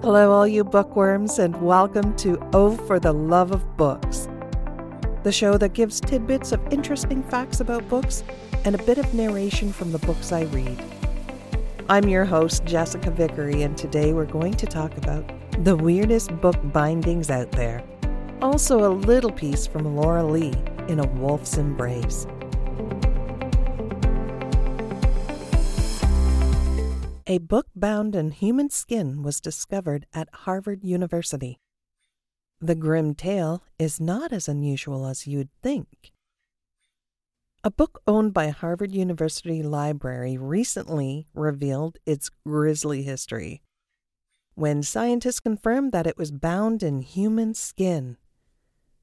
Hello, all you bookworms, and welcome to Oh for the Love of Books, the show that gives tidbits of interesting facts about books and a bit of narration from the books I read. I'm your host, Jessica Vickery, and today we're going to talk about the weirdest book bindings out there. Also, a little piece from Lora Leigh in A Wolf's Embrace. A book bound in human skin was discovered at Harvard University. The grim tale is not as unusual as you'd think. A book owned by Harvard University Library recently revealed its grisly history when scientists confirmed that it was bound in human skin.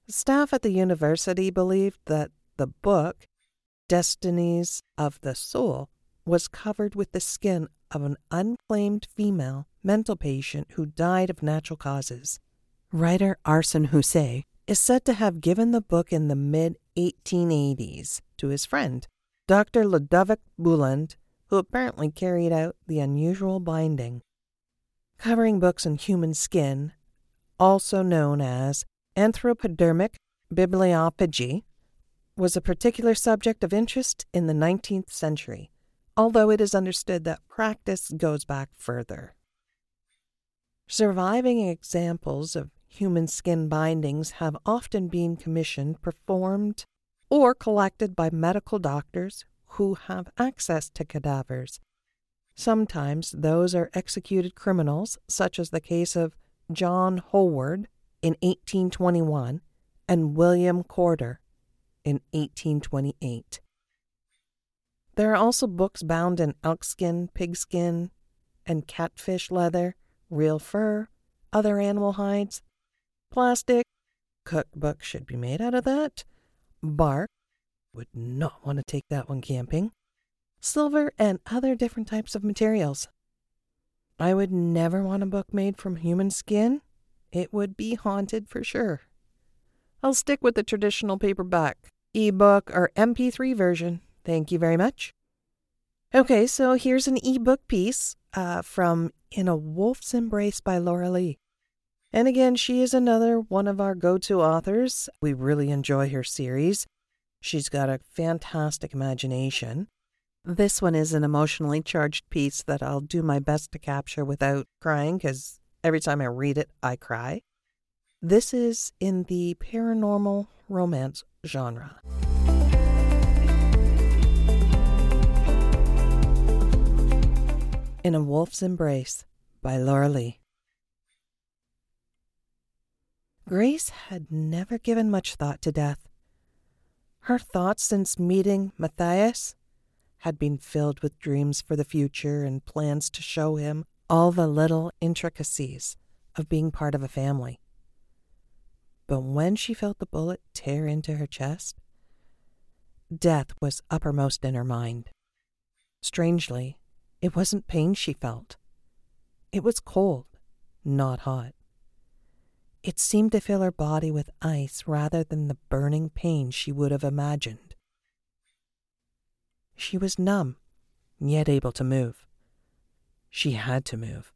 Staff at the university believed that the book, Destinies of the Soul, was covered with the skin of an unclaimed female mental patient who died of natural causes. Writer Arsène Houssaye is said to have given the book in the mid 1880s to his friend, Dr. Ludovic Bouland, who apparently carried out the unusual binding. Covering books in human skin, also known as anthropodermic bibliopegy, was a particular subject of interest in the 19th century although it is understood that practice goes back further. Surviving examples of human skin bindings have often been commissioned, performed, or collected by medical doctors who have access to cadavers. Sometimes those are executed criminals, such as the case of John Horwood in 1821 and William Corder in 1828. There are also books bound in elkskin, pigskin, and catfish leather, real fur, other animal hides, plastic, cookbook should be made out of that, bark, would not want to take that one camping, silver, and other different types of materials. I would never want a book made from human skin. It would be haunted for sure. I'll stick with the traditional paperback, ebook, or MP3 version. Thank you very much. Okay, so here's an ebook piece uh, from In a Wolf's Embrace by Lora Leigh. And again, she is another one of our go to authors. We really enjoy her series. She's got a fantastic imagination. This one is an emotionally charged piece that I'll do my best to capture without crying because every time I read it, I cry. This is in the paranormal romance genre. In a Wolf's Embrace by Lora Leigh. Grace had never given much thought to death. Her thoughts since meeting Matthias had been filled with dreams for the future and plans to show him all the little intricacies of being part of a family. But when she felt the bullet tear into her chest, death was uppermost in her mind. Strangely, it wasn't pain she felt. It was cold, not hot. It seemed to fill her body with ice rather than the burning pain she would have imagined. She was numb, yet able to move. She had to move.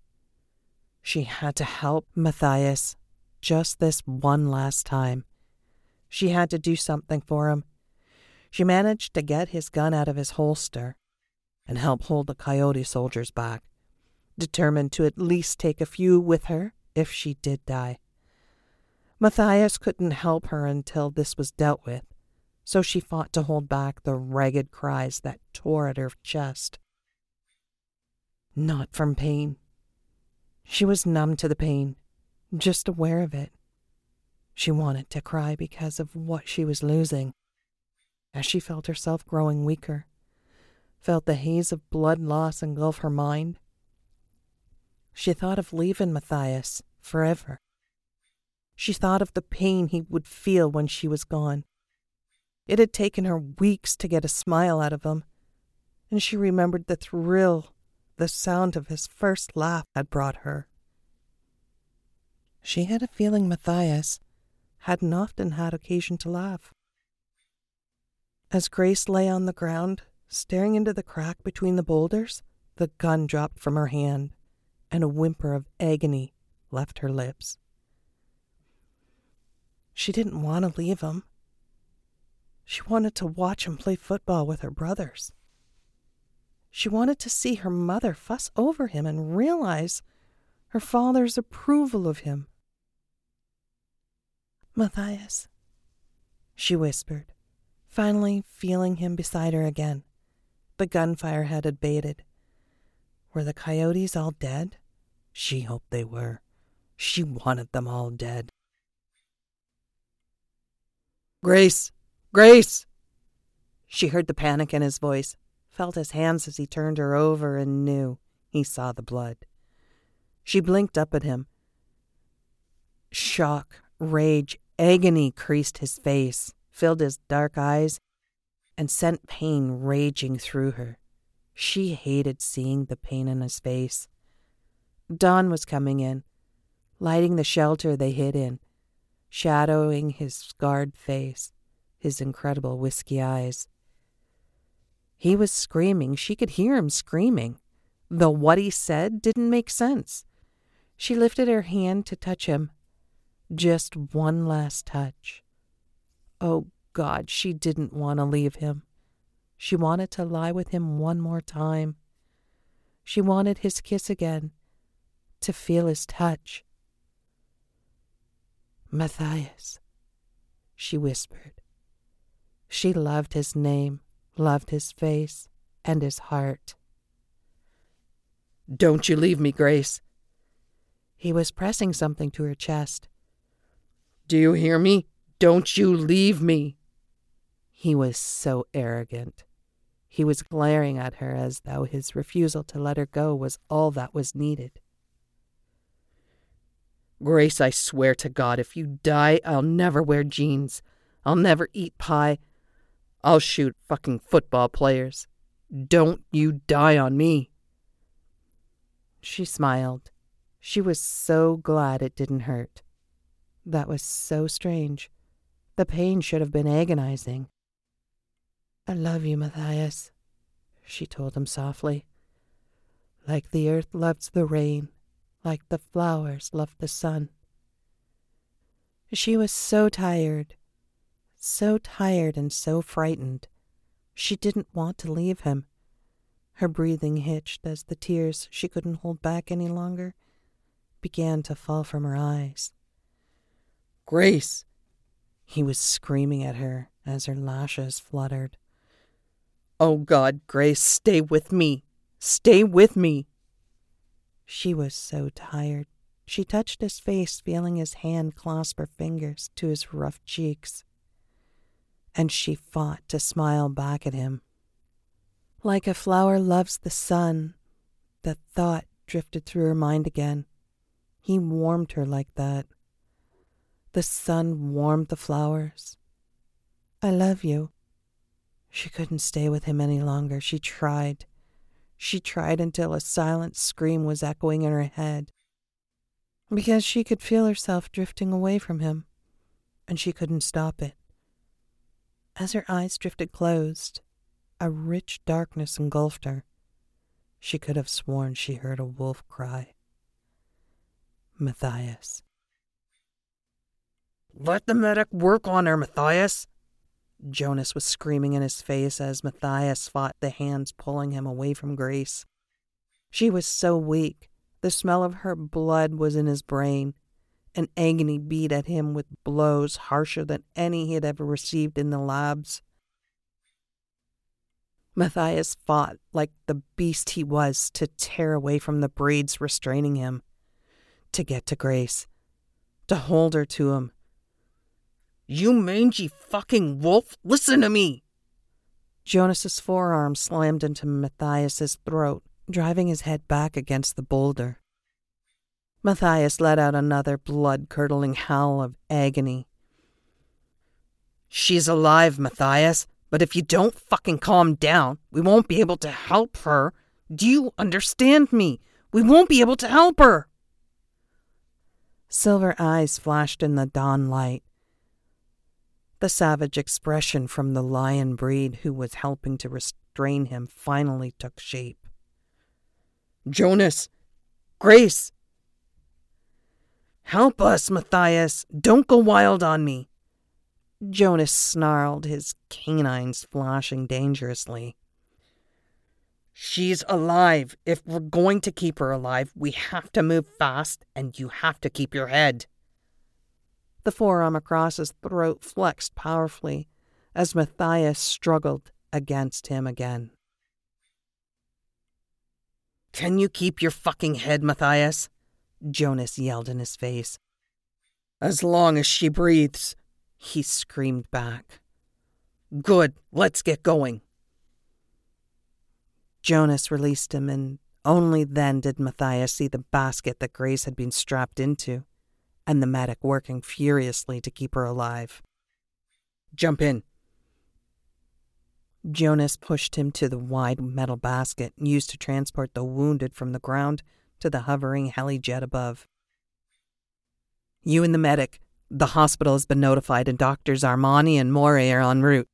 She had to help Matthias just this one last time. She had to do something for him. She managed to get his gun out of his holster and help hold the coyote soldiers back, determined to at least take a few with her if she did die. Matthias couldn't help her until this was dealt with, so she fought to hold back the ragged cries that tore at her chest. Not from pain. She was numb to the pain, just aware of it. She wanted to cry because of what she was losing, as she felt herself growing weaker felt the haze of blood loss engulf her mind. She thought of leaving Matthias forever. She thought of the pain he would feel when she was gone. It had taken her weeks to get a smile out of him, and she remembered the thrill the sound of his first laugh had brought her. She had a feeling Matthias hadn't often had occasion to laugh. As Grace lay on the ground, Staring into the crack between the boulders, the gun dropped from her hand, and a whimper of agony left her lips. She didn't want to leave him. She wanted to watch him play football with her brothers. She wanted to see her mother fuss over him and realize her father's approval of him. Matthias, she whispered, finally feeling him beside her again. The gunfire had abated. Were the coyotes all dead? She hoped they were. She wanted them all dead. Grace! Grace! She heard the panic in his voice, felt his hands as he turned her over, and knew he saw the blood. She blinked up at him. Shock, rage, agony creased his face, filled his dark eyes, and sent pain raging through her. She hated seeing the pain in his face. Dawn was coming in, lighting the shelter they hid in, shadowing his scarred face, his incredible whisky eyes. He was screaming. She could hear him screaming, though what he said didn't make sense. She lifted her hand to touch him. Just one last touch. Oh God, she didn't want to leave him. She wanted to lie with him one more time. She wanted his kiss again, to feel his touch. Matthias, she whispered. She loved his name, loved his face, and his heart. Don't you leave me, Grace. He was pressing something to her chest. Do you hear me? Don't you leave me. He was so arrogant. He was glaring at her as though his refusal to let her go was all that was needed. Grace, I swear to God, if you die, I'll never wear jeans. I'll never eat pie. I'll shoot fucking football players. Don't you die on me. She smiled. She was so glad it didn't hurt. That was so strange. The pain should have been agonizing. I love you, Matthias, she told him softly. Like the earth loves the rain, like the flowers love the sun. She was so tired, so tired and so frightened. She didn't want to leave him. Her breathing hitched as the tears she couldn't hold back any longer began to fall from her eyes. Grace! He was screaming at her as her lashes fluttered. Oh God, Grace, stay with me. Stay with me. She was so tired. She touched his face, feeling his hand clasp her fingers to his rough cheeks. And she fought to smile back at him. Like a flower loves the sun, the thought drifted through her mind again. He warmed her like that. The sun warmed the flowers. I love you, she couldn't stay with him any longer. She tried. She tried until a silent scream was echoing in her head. Because she could feel herself drifting away from him, and she couldn't stop it. As her eyes drifted closed, a rich darkness engulfed her. She could have sworn she heard a wolf cry. Matthias. Let the medic work on her, Matthias, Jonas was screaming in his face as Matthias fought the hands pulling him away from Grace. She was so weak. The smell of her blood was in his brain. An agony beat at him with blows harsher than any he had ever received in the labs. Matthias fought like the beast he was to tear away from the breeds restraining him, to get to Grace, to hold her to him, you mangy fucking wolf, listen to me! Jonas's forearm slammed into Matthias's throat, driving his head back against the boulder. Matthias let out another blood-curdling howl of agony. She's alive, Matthias, but if you don't fucking calm down, we won't be able to help her. Do you understand me? We won't be able to help her. Silver eyes flashed in the dawn light. The savage expression from the lion breed who was helping to restrain him finally took shape. Jonas! Grace! Help us, Matthias! Don't go wild on me! Jonas snarled, his canines flashing dangerously. She's alive. If we're going to keep her alive, we have to move fast, and you have to keep your head. The forearm across his throat flexed powerfully as Matthias struggled against him again. Can you keep your fucking head, Matthias? Jonas yelled in his face. As long as she breathes, he screamed back. Good, let's get going. Jonas released him, and only then did Matthias see the basket that Grace had been strapped into, and the medic working furiously to keep her alive. Jump in. Jonas pushed him to the wide metal basket used to transport the wounded from the ground to the hovering heli jet above. You and the medic. The hospital has been notified, and doctors Armani and Morey are en route.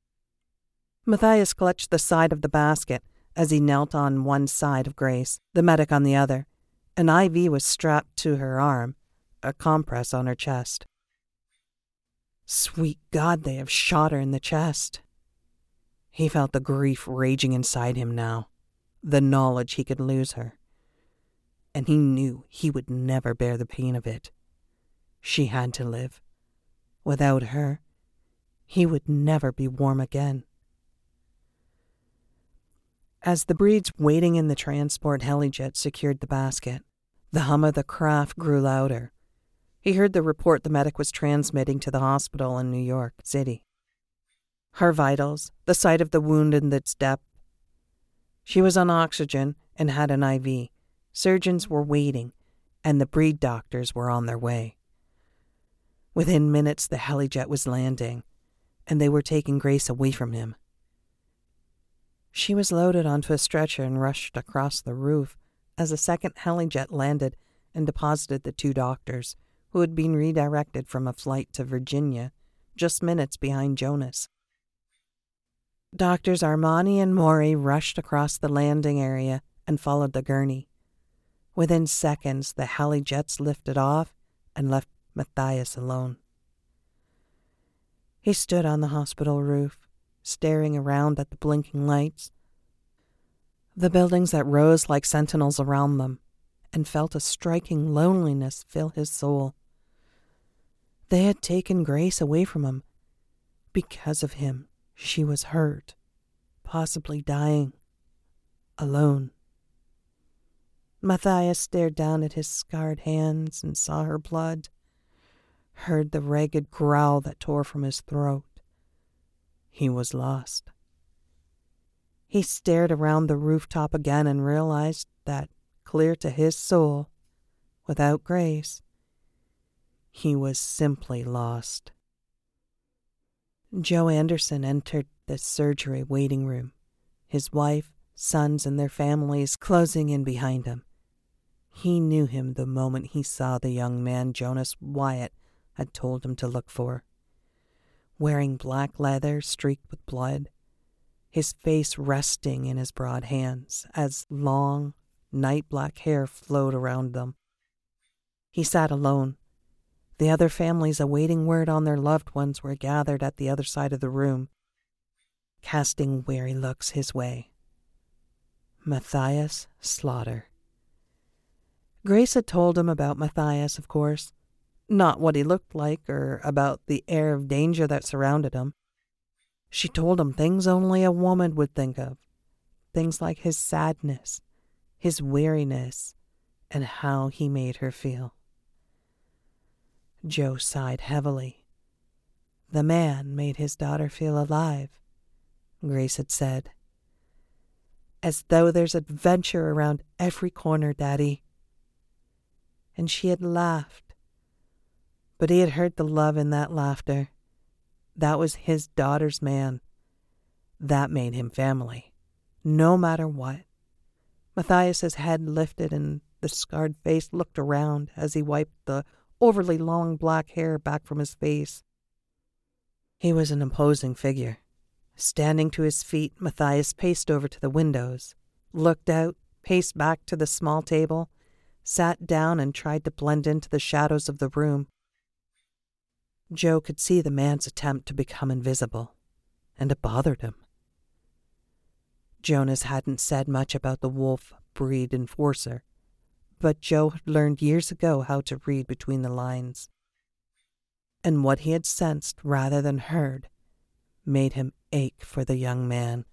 Matthias clutched the side of the basket as he knelt on one side of Grace, the medic on the other. An IV was strapped to her arm, a compress on her chest. Sweet God, they have shot her in the chest. He felt the grief raging inside him now, the knowledge he could lose her. And he knew he would never bear the pain of it. She had to live. Without her, he would never be warm again. As the breeds waiting in the transport helijet secured the basket, the hum of the craft grew louder. He heard the report the medic was transmitting to the hospital in New York City her vitals, the sight of the wound and its depth. She was on oxygen and had an IV. Surgeons were waiting, and the breed doctors were on their way. Within minutes, the helijet was landing, and they were taking Grace away from him. She was loaded onto a stretcher and rushed across the roof as a second helijet landed and deposited the two doctors, who had been redirected from a flight to Virginia, just minutes behind Jonas. Doctors Armani and Morey rushed across the landing area and followed the gurney. Within seconds, the heli jets lifted off and left Matthias alone. He stood on the hospital roof, staring around at the blinking lights, the buildings that rose like sentinels around them, and felt a striking loneliness fill his soul. They had taken Grace away from him because of him. She was hurt, possibly dying, alone. Matthias stared down at his scarred hands and saw her blood, heard the ragged growl that tore from his throat. He was lost. He stared around the rooftop again and realized that, clear to his soul, without grace, he was simply lost. Joe Anderson entered the surgery waiting room, his wife, sons, and their families closing in behind him. He knew him the moment he saw the young man Jonas Wyatt had told him to look for. Wearing black leather streaked with blood, his face resting in his broad hands as long, night black hair flowed around them. He sat alone, the other families awaiting word on their loved ones were gathered at the other side of the room, casting weary looks his way. Matthias Slaughter. Grace had told him about Matthias, of course, not what he looked like or about the air of danger that surrounded him. She told him things only a woman would think of, things like his sadness, his weariness, and how he made her feel. Joe sighed heavily. The man made his daughter feel alive, Grace had said. As though there's adventure around every corner, Daddy. And she had laughed. But he had heard the love in that laughter. That was his daughter's man. That made him family, no matter what. Matthias's head lifted and the scarred face looked around as he wiped the overly long black hair back from his face. He was an imposing figure. Standing to his feet, Matthias paced over to the windows, looked out, paced back to the small table, sat down, and tried to blend into the shadows of the room. Joe could see the man's attempt to become invisible, and it bothered him. Jonas hadn't said much about the wolf breed enforcer, but Joe had learned years ago how to read between the lines. And what he had sensed rather than heard made him ache for the young man.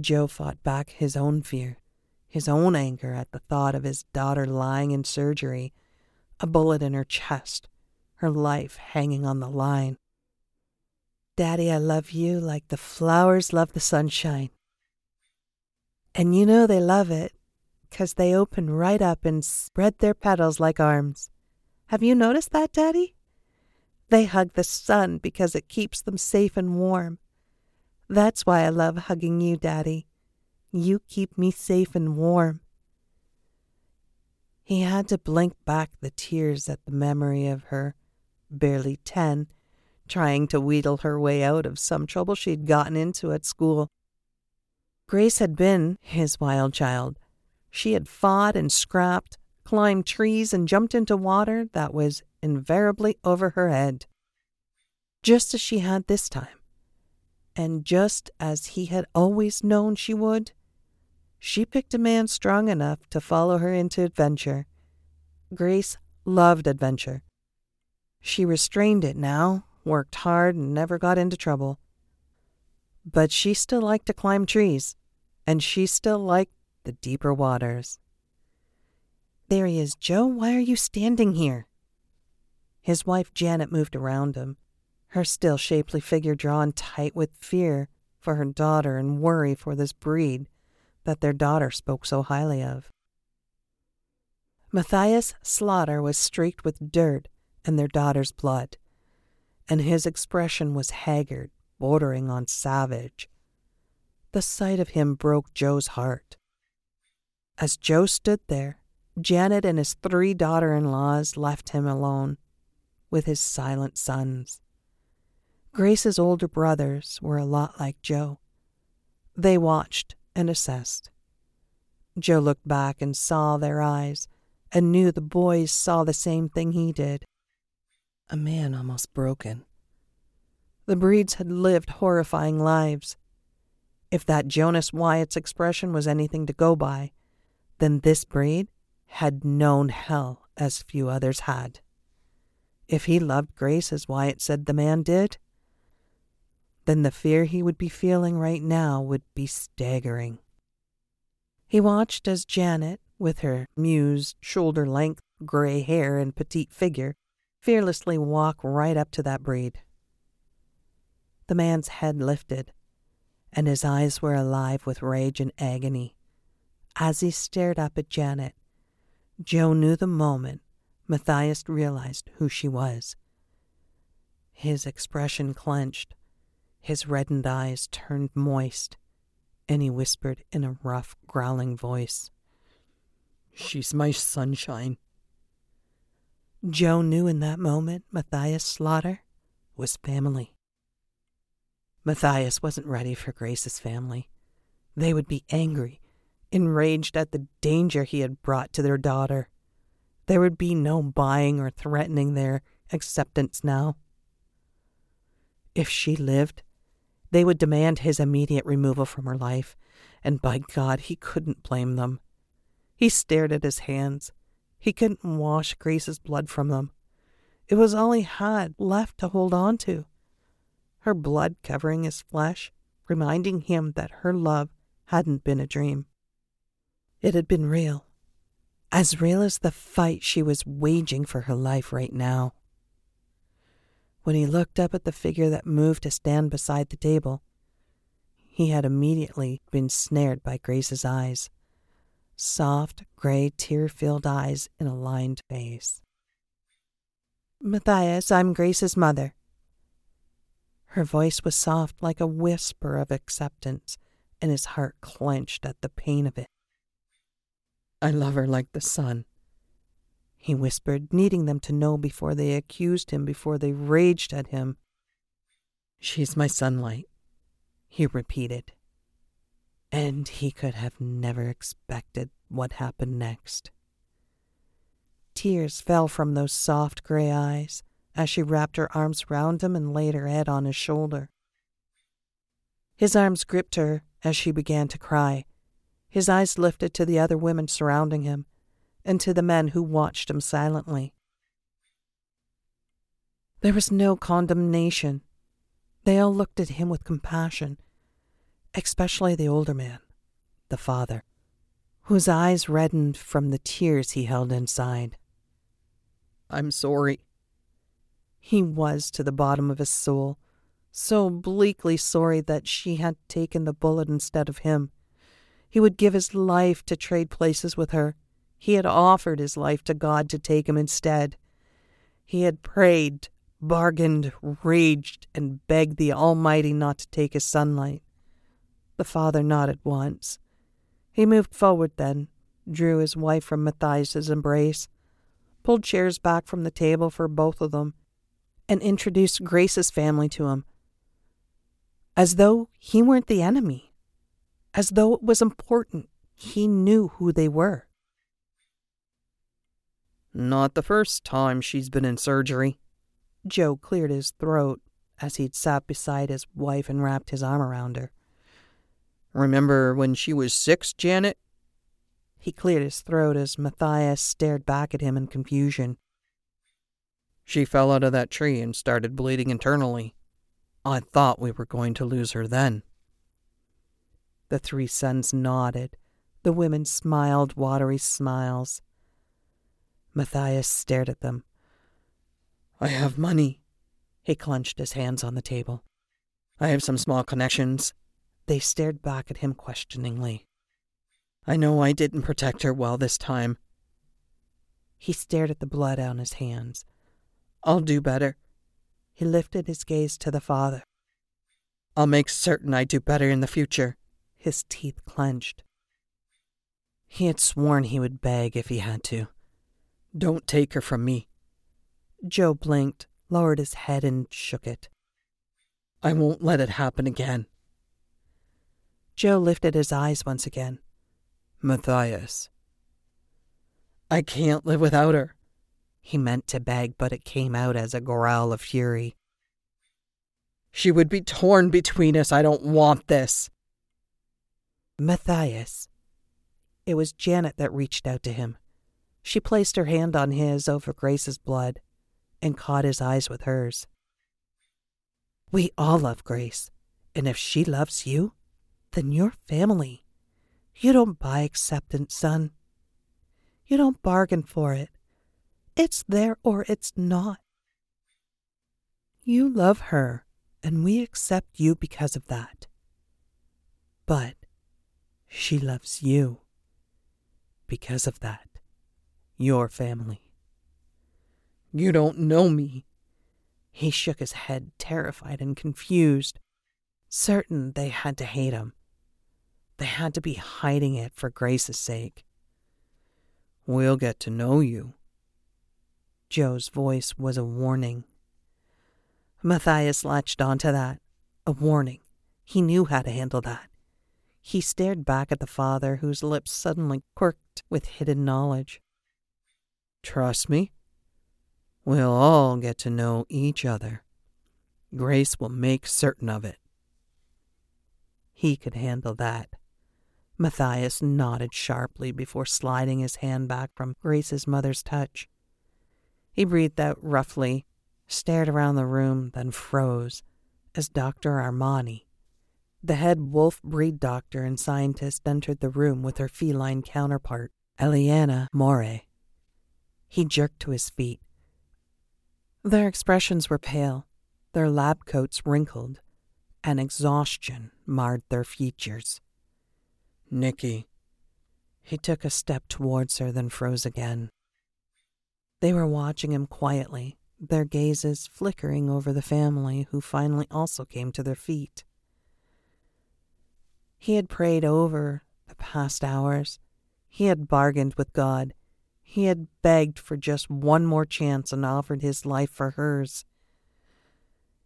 Joe fought back his own fear, his own anger at the thought of his daughter lying in surgery, a bullet in her chest, her life hanging on the line. Daddy, I love you like the flowers love the sunshine. And you know they love it, 'cause they open right up and spread their petals like arms. Have you noticed that, Daddy? They hug the sun because it keeps them safe and warm. That's why I love hugging you, Daddy. You keep me safe and warm. He had to blink back the tears at the memory of her, barely ten, trying to wheedle her way out of some trouble she'd gotten into at school. Grace had been his wild child. She had fought and scrapped, climbed trees, and jumped into water that was invariably over her head. Just as she had this time, and just as he had always known she would, she picked a man strong enough to follow her into adventure. Grace loved adventure. She restrained it now worked hard, and never got into trouble. But she still liked to climb trees, and she still liked the deeper waters. There he is, Joe. Why are you standing here? His wife Janet moved around him, her still shapely figure drawn tight with fear for her daughter and worry for this breed that their daughter spoke so highly of. Matthias Slaughter was streaked with dirt and their daughter's blood and his expression was haggard, bordering on savage. The sight of him broke Joe's heart. As Joe stood there, Janet and his three daughter in laws left him alone with his silent sons. Grace's older brothers were a lot like Joe. They watched and assessed. Joe looked back and saw their eyes and knew the boys saw the same thing he did a man almost broken. The breeds had lived horrifying lives. If that Jonas Wyatt's expression was anything to go by, then this breed had known hell as few others had. If he loved Grace as Wyatt said the man did, then the fear he would be feeling right now would be staggering. He watched as Janet, with her mused, shoulder length gray hair and petite figure, fearlessly walk right up to that breed. The man's head lifted, and his eyes were alive with rage and agony. As he stared up at Janet, Joe knew the moment Matthias realized who she was. His expression clenched, his reddened eyes turned moist, and he whispered in a rough, growling voice, She's my sunshine. Joe knew in that moment Matthias Slaughter was family. Matthias wasn't ready for Grace's family. They would be angry, enraged at the danger he had brought to their daughter. There would be no buying or threatening their acceptance now. If she lived, they would demand his immediate removal from her life, and by God, he couldn't blame them. He stared at his hands, he couldn't wash Grace's blood from them. It was all he had left to hold on to. Her blood covering his flesh, reminding him that her love hadn't been a dream. It had been real, as real as the fight she was waging for her life right now. When he looked up at the figure that moved to stand beside the table, he had immediately been snared by Grace's eyes soft, gray, tear filled eyes in a lined face. Matthias, I'm Grace's mother. Her voice was soft like a whisper of acceptance, and his heart clenched at the pain of it. I love her like the sun, he whispered, needing them to know before they accused him, before they raged at him. She's my sunlight, he repeated and he could have never expected what happened next. Tears fell from those soft gray eyes as she wrapped her arms round him and laid her head on his shoulder. His arms gripped her as she began to cry. His eyes lifted to the other women surrounding him and to the men who watched him silently. There was no condemnation. They all looked at him with compassion, especially the older man, the father, whose eyes reddened from the tears he held inside. I'm sorry. He was to the bottom of his soul, so bleakly sorry that she had taken the bullet instead of him. He would give his life to trade places with her. He had offered his life to God to take him instead. He had prayed, bargained, raged, and begged the Almighty not to take his sunlight. The father nodded once. He moved forward then, drew his wife from Matthias's embrace, pulled chairs back from the table for both of them, and introduced Grace's family to him. As though he weren't the enemy. As though it was important he knew who they were. Not the first time she's been in surgery. Joe cleared his throat as he'd sat beside his wife and wrapped his arm around her. Remember when she was six, Janet? He cleared his throat as Matthias stared back at him in confusion. She fell out of that tree and started bleeding internally. I thought we were going to lose her then. The three sons nodded. The women smiled watery smiles. Matthias stared at them. I have money. He clenched his hands on the table. I have some small connections. They stared back at him questioningly. I know I didn't protect her well this time. He stared at the blood on his hands. I'll do better. He lifted his gaze to the father. I'll make certain I do better in the future. His teeth clenched. He had sworn he would beg if he had to. Don't take her from me. Joe blinked, lowered his head, and shook it. I won't let it happen again. Joe lifted his eyes once again. Matthias. I can't live without her. He meant to beg, but it came out as a growl of fury. She would be torn between us. I don't want this. Matthias. It was Janet that reached out to him. She placed her hand on his over Grace's blood and caught his eyes with hers. We all love Grace, and if she loves you, then you're family. You don't buy acceptance, son. You don't bargain for it. It's there or it's not. You love her, and we accept you because of that. But she loves you because of that. Your family. You don't know me. He shook his head, terrified and confused, certain they had to hate him. They had to be hiding it for Grace's sake. We'll get to know you. Joe's voice was a warning. Matthias latched onto that. A warning. He knew how to handle that. He stared back at the father, whose lips suddenly quirked with hidden knowledge. Trust me. We'll all get to know each other. Grace will make certain of it. He could handle that. Matthias nodded sharply before sliding his hand back from Grace's mother's touch. He breathed out roughly, stared around the room, then froze as Dr. Armani, the head wolf breed doctor and scientist, entered the room with her feline counterpart, Eliana More. He jerked to his feet. Their expressions were pale, their lab coats wrinkled, and exhaustion marred their features. Nicky. He took a step towards her, then froze again. They were watching him quietly, their gazes flickering over the family, who finally also came to their feet. He had prayed over the past hours. He had bargained with God. He had begged for just one more chance and offered his life for hers.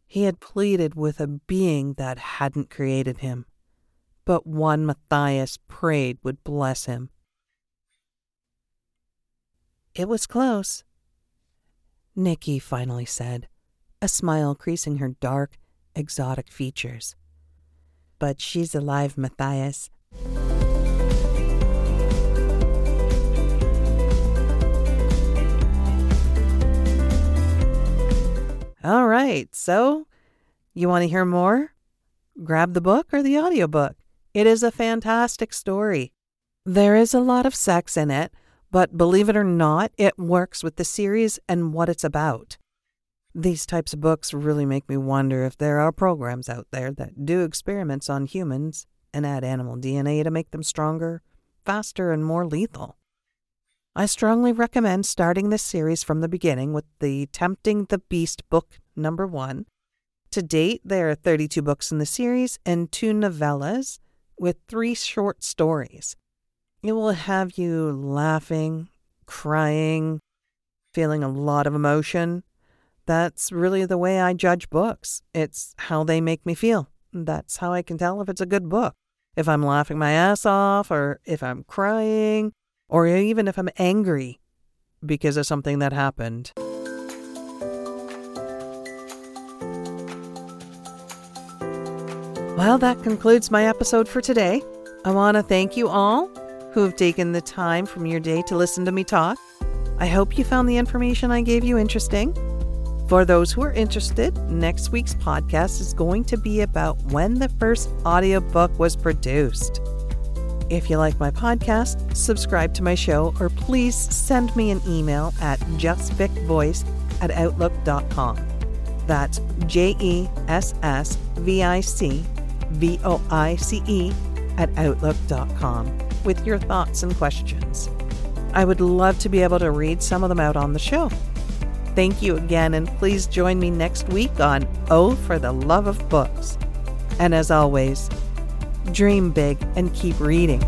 He had pleaded with a being that hadn't created him but one Matthias prayed would bless him. It was close. Nicky finally said, a smile creasing her dark, exotic features. But she's alive, Matthias. All right, so you want to hear more? Grab the book or the audiobook. It is a fantastic story. There is a lot of sex in it, but believe it or not, it works with the series and what it's about. These types of books really make me wonder if there are programs out there that do experiments on humans and add animal DNA to make them stronger, faster, and more lethal. I strongly recommend starting this series from the beginning with the Tempting the Beast book number one. To date, there are 32 books in the series and two novellas with three short stories. It will have you laughing, crying, feeling a lot of emotion. That's really the way I judge books. It's how they make me feel. That's how I can tell if it's a good book. If I'm laughing my ass off, or if I'm crying, or even if I'm angry because of something that happened. Well, that concludes my episode for today. I want to thank you all who have taken the time from your day to listen to me talk. I hope you found the information I gave you interesting. For those who are interested, next week's podcast is going to be about when the first audiobook was produced. If you like my podcast, subscribe to my show or please send me an email at jessvicvoice at outlook.com. That's J E S S V I C V O I C E at outlook.com with your thoughts and questions. I would love to be able to read some of them out on the show. Thank you again, and please join me next week on Oh for the Love of Books. And as always, dream big and keep reading.